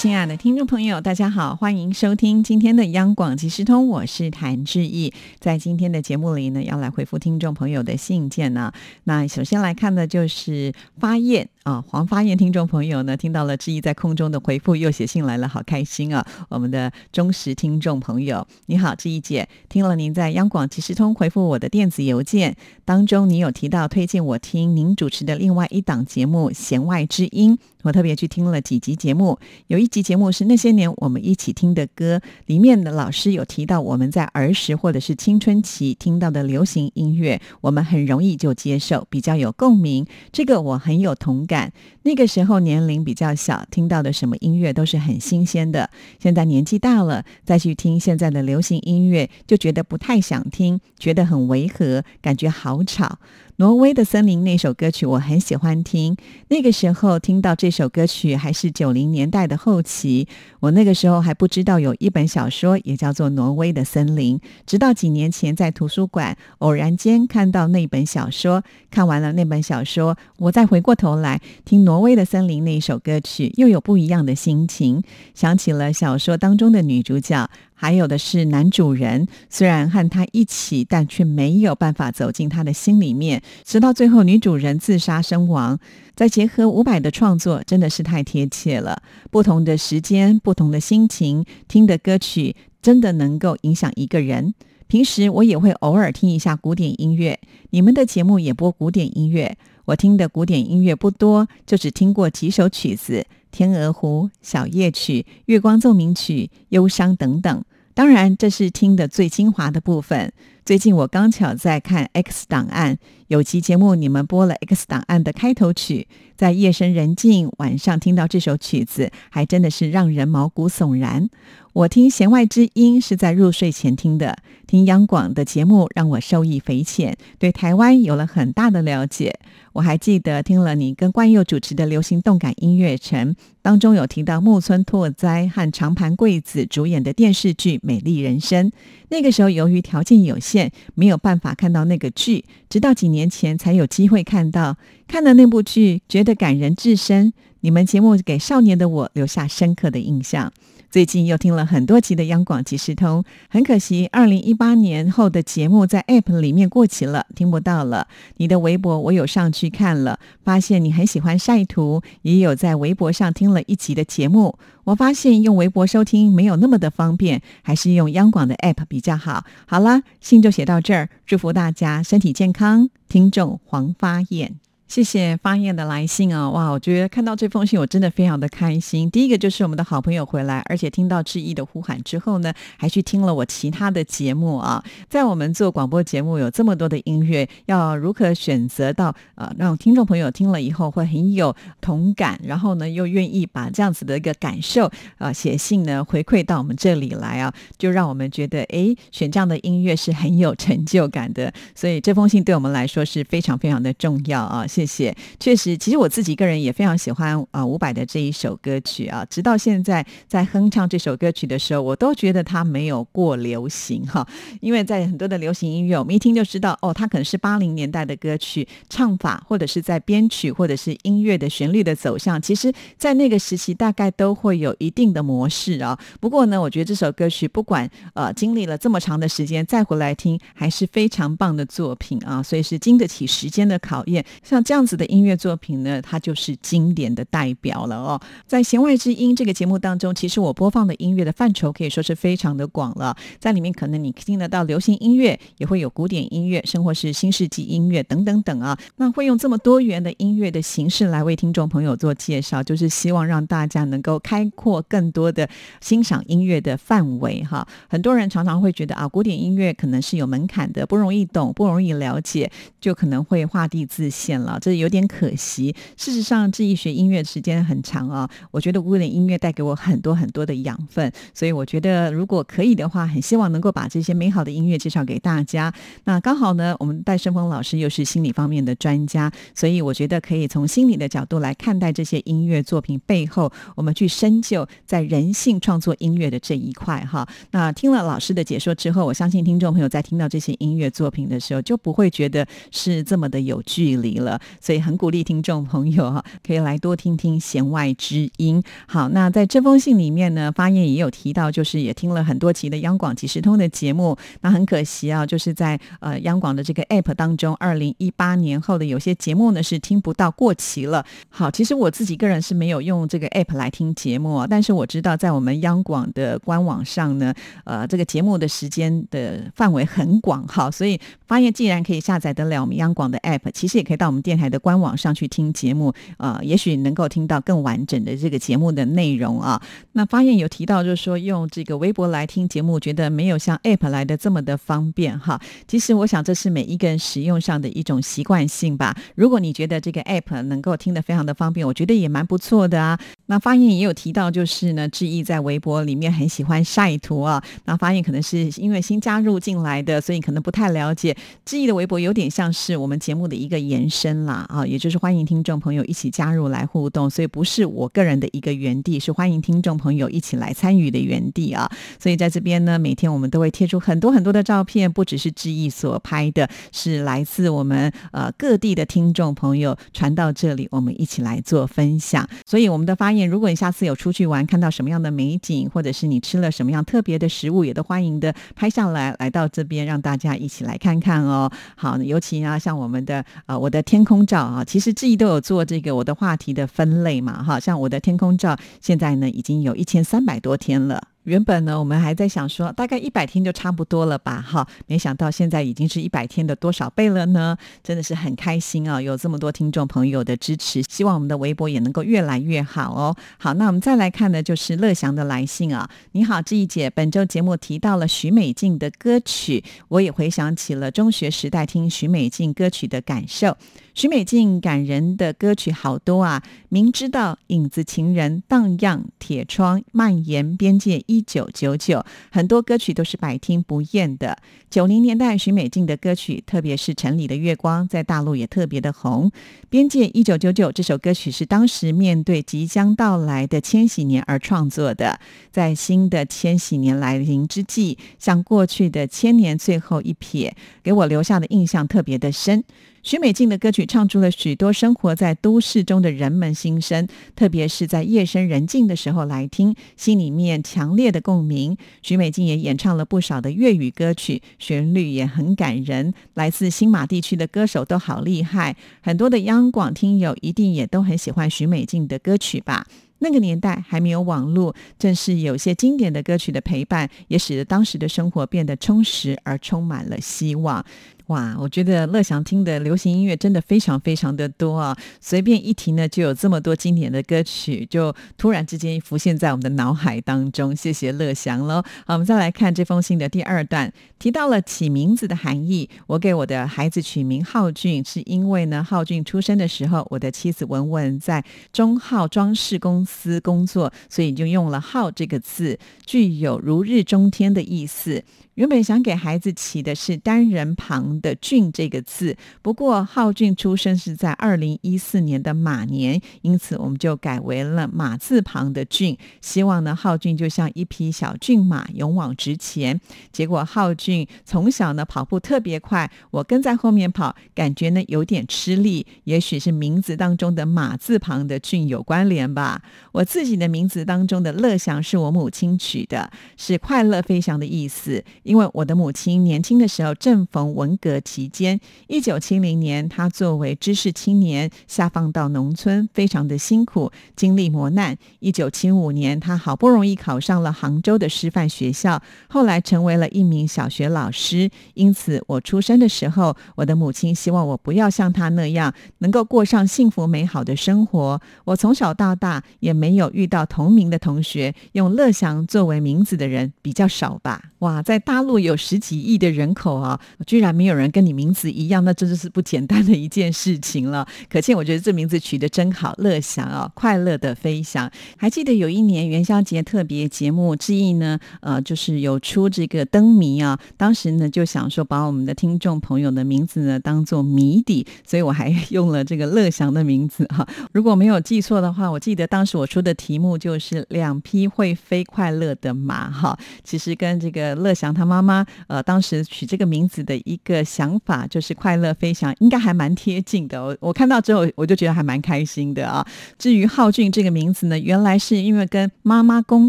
亲爱的听众朋友，大家好，欢迎收听今天的央广即时通，我是谭志毅。在今天的节目里呢，要来回复听众朋友的信件呢。那首先来看的就是发燕啊，黄发燕听众朋友呢，听到了志毅在空中的回复，又写信来了，好开心啊！我们的忠实听众朋友，你好，志毅姐，听了您在央广即时通回复我的电子邮件当中，你有提到推荐我听您主持的另外一档节目《弦外之音》。我特别去听了几集节目，有一集节目是那些年我们一起听的歌，里面的老师有提到我们在儿时或者是青春期听到的流行音乐，我们很容易就接受，比较有共鸣。这个我很有同感。那个时候年龄比较小，听到的什么音乐都是很新鲜的。现在年纪大了，再去听现在的流行音乐，就觉得不太想听，觉得很违和，感觉好吵。挪威的森林那首歌曲我很喜欢听，那个时候听到这首歌曲还是九零年代的后期，我那个时候还不知道有一本小说也叫做《挪威的森林》，直到几年前在图书馆偶然间看到那本小说，看完了那本小说，我再回过头来听《挪威的森林》那一首歌曲，又有不一样的心情，想起了小说当中的女主角。还有的是男主人，虽然和他一起，但却没有办法走进他的心里面。直到最后，女主人自杀身亡。再结合伍佰的创作，真的是太贴切了。不同的时间，不同的心情，听的歌曲真的能够影响一个人。平时我也会偶尔听一下古典音乐，你们的节目也播古典音乐。我听的古典音乐不多，就只听过几首曲子。天鹅湖、小夜曲、月光奏鸣曲、忧伤等等，当然这是听的最精华的部分。最近我刚巧在看《X 档案》，有期节目你们播了《X 档案》的开头曲，在夜深人静晚上听到这首曲子，还真的是让人毛骨悚然。我听弦外之音是在入睡前听的，听央广的节目让我受益匪浅，对台湾有了很大的了解。我还记得听了你跟冠佑主持的流行动感音乐城，当中有提到木村拓哉和长盘贵子主演的电视剧《美丽人生》。那个时候由于条件有限，现没有办法看到那个剧，直到几年前才有机会看到。看了那部剧，觉得感人至深。你们节目给少年的我留下深刻的印象。最近又听了很多集的央广即时通，很可惜，二零一八年后的节目在 App 里面过期了，听不到了。你的微博我有上去看了，发现你很喜欢晒图，也有在微博上听了一集的节目。我发现用微博收听没有那么的方便，还是用央广的 App 比较好。好了，信就写到这儿，祝福大家身体健康。听众黄发燕。谢谢发燕的来信啊！哇，我觉得看到这封信，我真的非常的开心。第一个就是我们的好朋友回来，而且听到志毅的呼喊之后呢，还去听了我其他的节目啊。在我们做广播节目有这么多的音乐，要如何选择到呃让听众朋友听了以后会很有同感，然后呢又愿意把这样子的一个感受啊写信呢回馈到我们这里来啊，就让我们觉得哎选这样的音乐是很有成就感的。所以这封信对我们来说是非常非常的重要啊。谢谢，确实，其实我自己个人也非常喜欢啊伍佰的这一首歌曲啊，直到现在在哼唱这首歌曲的时候，我都觉得它没有过流行哈，因为在很多的流行音乐，我们一听就知道哦，它可能是八零年代的歌曲唱法，或者是在编曲，或者是音乐的旋律的走向，其实在那个时期大概都会有一定的模式啊。不过呢，我觉得这首歌曲不管呃经历了这么长的时间再回来听，还是非常棒的作品啊，所以是经得起时间的考验，像。这样子的音乐作品呢，它就是经典的代表了哦。在《弦外之音》这个节目当中，其实我播放的音乐的范畴可以说是非常的广了。在里面，可能你听得到流行音乐，也会有古典音乐，甚或是新世纪音乐等等等啊。那会用这么多元的音乐的形式来为听众朋友做介绍，就是希望让大家能够开阔更多的欣赏音乐的范围哈。很多人常常会觉得啊，古典音乐可能是有门槛的，不容易懂，不容易了解，就可能会画地自限了。这有点可惜。事实上，志毅学音乐时间很长啊，我觉得古典音乐带给我很多很多的养分，所以我觉得如果可以的话，很希望能够把这些美好的音乐介绍给大家。那刚好呢，我们戴胜峰老师又是心理方面的专家，所以我觉得可以从心理的角度来看待这些音乐作品背后，我们去深究在人性创作音乐的这一块哈。那听了老师的解说之后，我相信听众朋友在听到这些音乐作品的时候，就不会觉得是这么的有距离了。所以很鼓励听众朋友哈，可以来多听听弦外之音。好，那在这封信里面呢，发言也有提到，就是也听了很多期的央广即时通的节目。那很可惜啊，就是在呃央广的这个 App 当中，二零一八年后的有些节目呢是听不到过期了。好，其实我自己个人是没有用这个 App 来听节目，但是我知道在我们央广的官网上呢，呃，这个节目的时间的范围很广，好，所以发现既然可以下载得了我们央广的 App，其实也可以到我们电台的官网上去听节目，呃，也许能够听到更完整的这个节目的内容啊。那发现有提到就是说用这个微博来听节目，觉得没有像 App 来的这么的方便哈。其实我想这是每一个人使用上的一种习惯性吧。如果你觉得这个 App 能够听得非常的方便，我觉得也蛮不错的啊。那发现也有提到就是呢，志毅在微博里面很喜欢晒图啊。那发现可能是因为新加入进来的，所以可能不太了解志毅的微博有点像是我们节目的一个延伸啦啊，也就是欢迎听众朋友一起加入来互动，所以不是我个人的一个原地，是欢迎听众朋友一起来参与的原地啊。所以在这边呢，每天我们都会贴出很多很多的照片，不只是志毅所拍的，是来自我们呃各地的听众朋友传到这里，我们一起来做分享。所以我们的发言，如果你下次有出去玩，看到什么样的美景，或者是你吃了什么样特别的食物，也都欢迎的拍下来，来到这边让大家一起来看看看哦。好，尤其啊，像我们的啊我的天空照啊，其实自己都有做这个我的话题的分类嘛，哈，像我的天空照，现在呢已经有一千三百多天了。原本呢，我们还在想说，大概一百天就差不多了吧，哈，没想到现在已经是一百天的多少倍了呢？真的是很开心啊，有这么多听众朋友的支持，希望我们的微博也能够越来越好哦。好，那我们再来看的就是乐祥的来信啊，你好，志毅姐，本周节目提到了许美静的歌曲，我也回想起了中学时代听许美静歌曲的感受。许美静感人的歌曲好多啊，明知道影子情人荡漾，铁窗蔓延，边界一九九九，很多歌曲都是百听不厌的。九零年代许美静的歌曲，特别是《城里的月光》，在大陆也特别的红。边界一九九九这首歌曲是当时面对即将到来的千禧年而创作的，在新的千禧年来临之际，像过去的千年最后一瞥，给我留下的印象特别的深。许美静的歌曲唱出了许多生活在都市中的人们心声，特别是在夜深人静的时候来听，心里面强烈的共鸣。许美静也演唱了不少的粤语歌曲，旋律也很感人。来自新马地区的歌手都好厉害，很多的央广听友一定也都很喜欢许美静的歌曲吧。那个年代还没有网络，正是有些经典的歌曲的陪伴，也使得当时的生活变得充实而充满了希望。哇，我觉得乐祥听的流行音乐真的非常非常的多啊！随便一提呢，就有这么多经典的歌曲，就突然之间浮现在我们的脑海当中。谢谢乐祥喽。好，我们再来看这封信的第二段，提到了起名字的含义。我给我的孩子取名浩俊，是因为呢，浩俊出生的时候，我的妻子文文在中浩装饰公司工作，所以就用了“浩”这个字，具有如日中天的意思。原本想给孩子起的是单人旁的“俊”这个字，不过浩俊出生是在二零一四年的马年，因此我们就改为了马字旁的“俊”。希望呢，浩俊就像一匹小骏马，勇往直前。结果浩俊从小呢跑步特别快，我跟在后面跑，感觉呢有点吃力。也许是名字当中的马字旁的“俊”有关联吧。我自己的名字当中的“乐祥”是我母亲取的，是快乐飞翔的意思。因为我的母亲年轻的时候正逢文革期间，一九七零年，他作为知识青年下放到农村，非常的辛苦，经历磨难。一九七五年，他好不容易考上了杭州的师范学校，后来成为了一名小学老师。因此，我出生的时候，我的母亲希望我不要像她那样，能够过上幸福美好的生活。我从小到大也没有遇到同名的同学，用乐祥作为名字的人比较少吧。哇，在大。大陆有十几亿的人口啊，居然没有人人跟你名字一样，那真的是不简单的一件事情了。可见我觉得这名字取得真好，乐祥啊，快乐的飞翔。还记得有一年元宵节特别节目，志毅呢，呃，就是有出这个灯谜啊，当时呢就想说把我们的听众朋友的名字呢当做谜底，所以我还用了这个乐祥的名字哈。如果没有记错的话，我记得当时我出的题目就是两匹会飞快乐的马哈。其实跟这个乐祥他妈妈呃当时取这个名字的一个想法就是快乐飞翔，应该还蛮贴近的。我我看到之后我就觉得还蛮开心的啊。至于浩俊这个名字呢，原来是因为跟妈妈工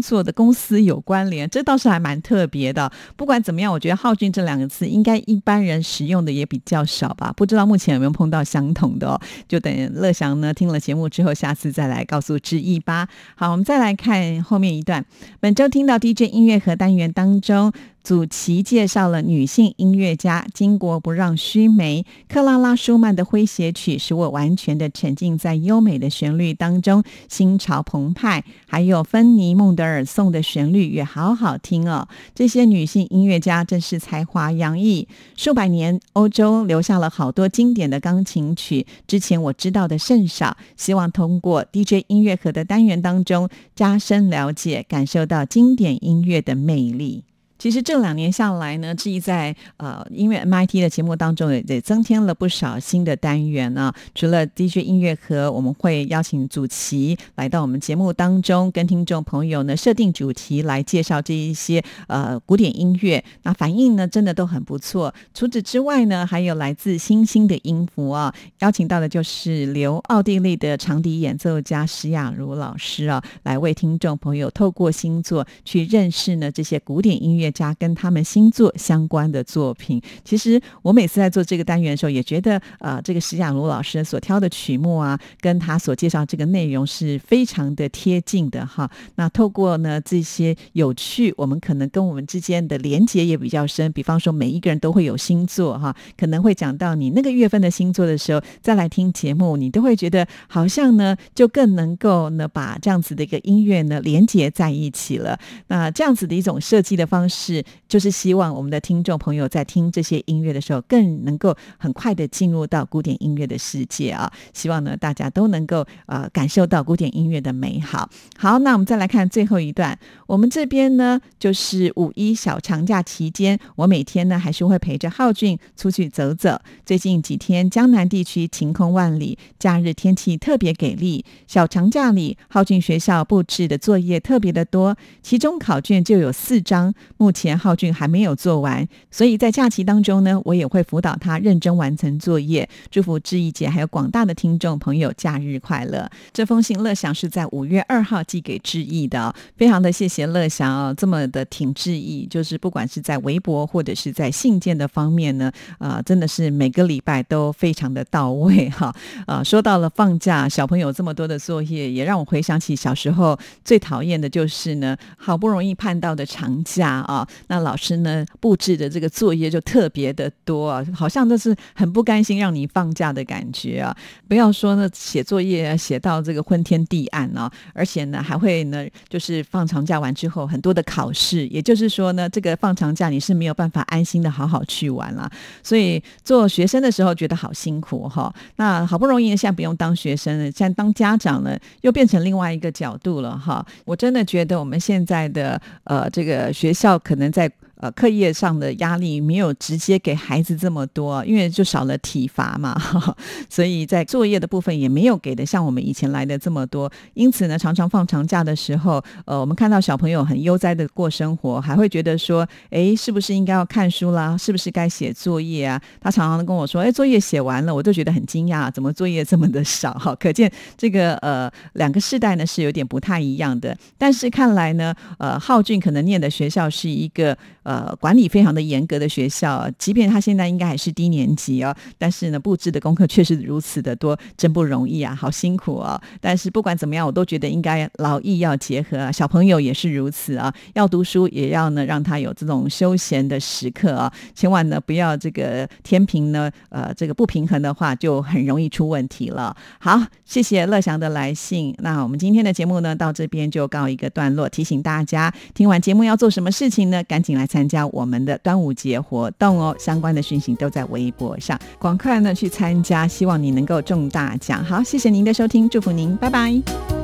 作的公司有关联，这倒是还蛮特别的。不管怎么样，我觉得浩俊这两个字应该一般人使用的也比较少吧。不知道目前有没有碰到相同的哦？就等乐祥呢听了节目之后，下次再来告诉志毅吧。好，我们再来看后面一段。本周听到 DJ 音乐盒单元当中。祖奇介绍了女性音乐家巾帼不让须眉，克拉拉舒曼的诙谐曲使我完全的沉浸在优美的旋律当中，心潮澎湃。还有芬尼孟德尔颂的旋律也好好听哦。这些女性音乐家真是才华洋溢，数百年欧洲留下了好多经典的钢琴曲，之前我知道的甚少。希望通过 DJ 音乐盒的单元当中加深了解，感受到经典音乐的魅力。其实这两年下来呢，志毅在呃音乐 MIT 的节目当中也也增添了不少新的单元呢。除了 DJ 音乐盒，我们会邀请主席来到我们节目当中，跟听众朋友呢设定主题来介绍这一些呃古典音乐。那反应呢真的都很不错。除此之外呢，还有来自新兴的音符啊，邀请到的就是留奥地利的长笛演奏家石雅茹老师啊，来为听众朋友透过星座去认识呢这些古典音乐。家跟他们星座相关的作品，其实我每次在做这个单元的时候，也觉得呃，这个石雅茹老师所挑的曲目啊，跟他所介绍这个内容是非常的贴近的哈。那透过呢这些有趣，我们可能跟我们之间的连接也比较深。比方说，每一个人都会有星座哈，可能会讲到你那个月份的星座的时候，再来听节目，你都会觉得好像呢，就更能够呢把这样子的一个音乐呢连接在一起了。那这样子的一种设计的方式。是，就是希望我们的听众朋友在听这些音乐的时候，更能够很快的进入到古典音乐的世界啊！希望呢，大家都能够呃感受到古典音乐的美好。好，那我们再来看最后一段。我们这边呢，就是五一小长假期间，我每天呢还是会陪着浩俊出去走走。最近几天，江南地区晴空万里，假日天气特别给力。小长假里，浩俊学校布置的作业特别的多，其中考卷就有四张。目前浩俊还没有做完，所以在假期当中呢，我也会辅导他认真完成作业。祝福志毅姐还有广大的听众朋友假日快乐。这封信乐祥是在五月二号寄给志毅的，非常的谢谢乐祥哦，这么的挺志毅，就是不管是在微博或者是在信件的方面呢，啊，真的是每个礼拜都非常的到位哈。啊，说到了放假，小朋友这么多的作业，也让我回想起小时候最讨厌的就是呢，好不容易盼到的长假。啊那老师呢布置的这个作业就特别的多啊，好像都是很不甘心让你放假的感觉啊！不要说呢写作业写到这个昏天地暗啊，而且呢还会呢就是放长假完之后很多的考试，也就是说呢这个放长假你是没有办法安心的好好去玩了。所以做学生的时候觉得好辛苦哈，那好不容易现在不用当学生了，现在当家长了又变成另外一个角度了哈。我真的觉得我们现在的呃这个学校。可能在。呃，课业上的压力没有直接给孩子这么多，因为就少了体罚嘛，所以在作业的部分也没有给的像我们以前来的这么多。因此呢，常常放长假的时候，呃，我们看到小朋友很悠哉的过生活，还会觉得说，哎，是不是应该要看书啦？是不是该写作业啊？他常常跟我说，哎，作业写完了，我都觉得很惊讶，怎么作业这么的少？哈，可见这个呃两个世代呢是有点不太一样的。但是看来呢，呃，浩俊可能念的学校是一个。呃，管理非常的严格的学校，即便他现在应该还是低年级哦，但是呢，布置的功课确实如此的多，真不容易啊，好辛苦哦。但是不管怎么样，我都觉得应该劳逸要结合，小朋友也是如此啊，要读书也要呢让他有这种休闲的时刻啊，千万呢不要这个天平呢呃这个不平衡的话，就很容易出问题了。好，谢谢乐祥的来信，那我们今天的节目呢到这边就告一个段落，提醒大家听完节目要做什么事情呢？赶紧来。参加我们的端午节活动哦。相关的讯息都在微博上，赶快呢去参加，希望你能够中大奖。好，谢谢您的收听，祝福您，拜拜。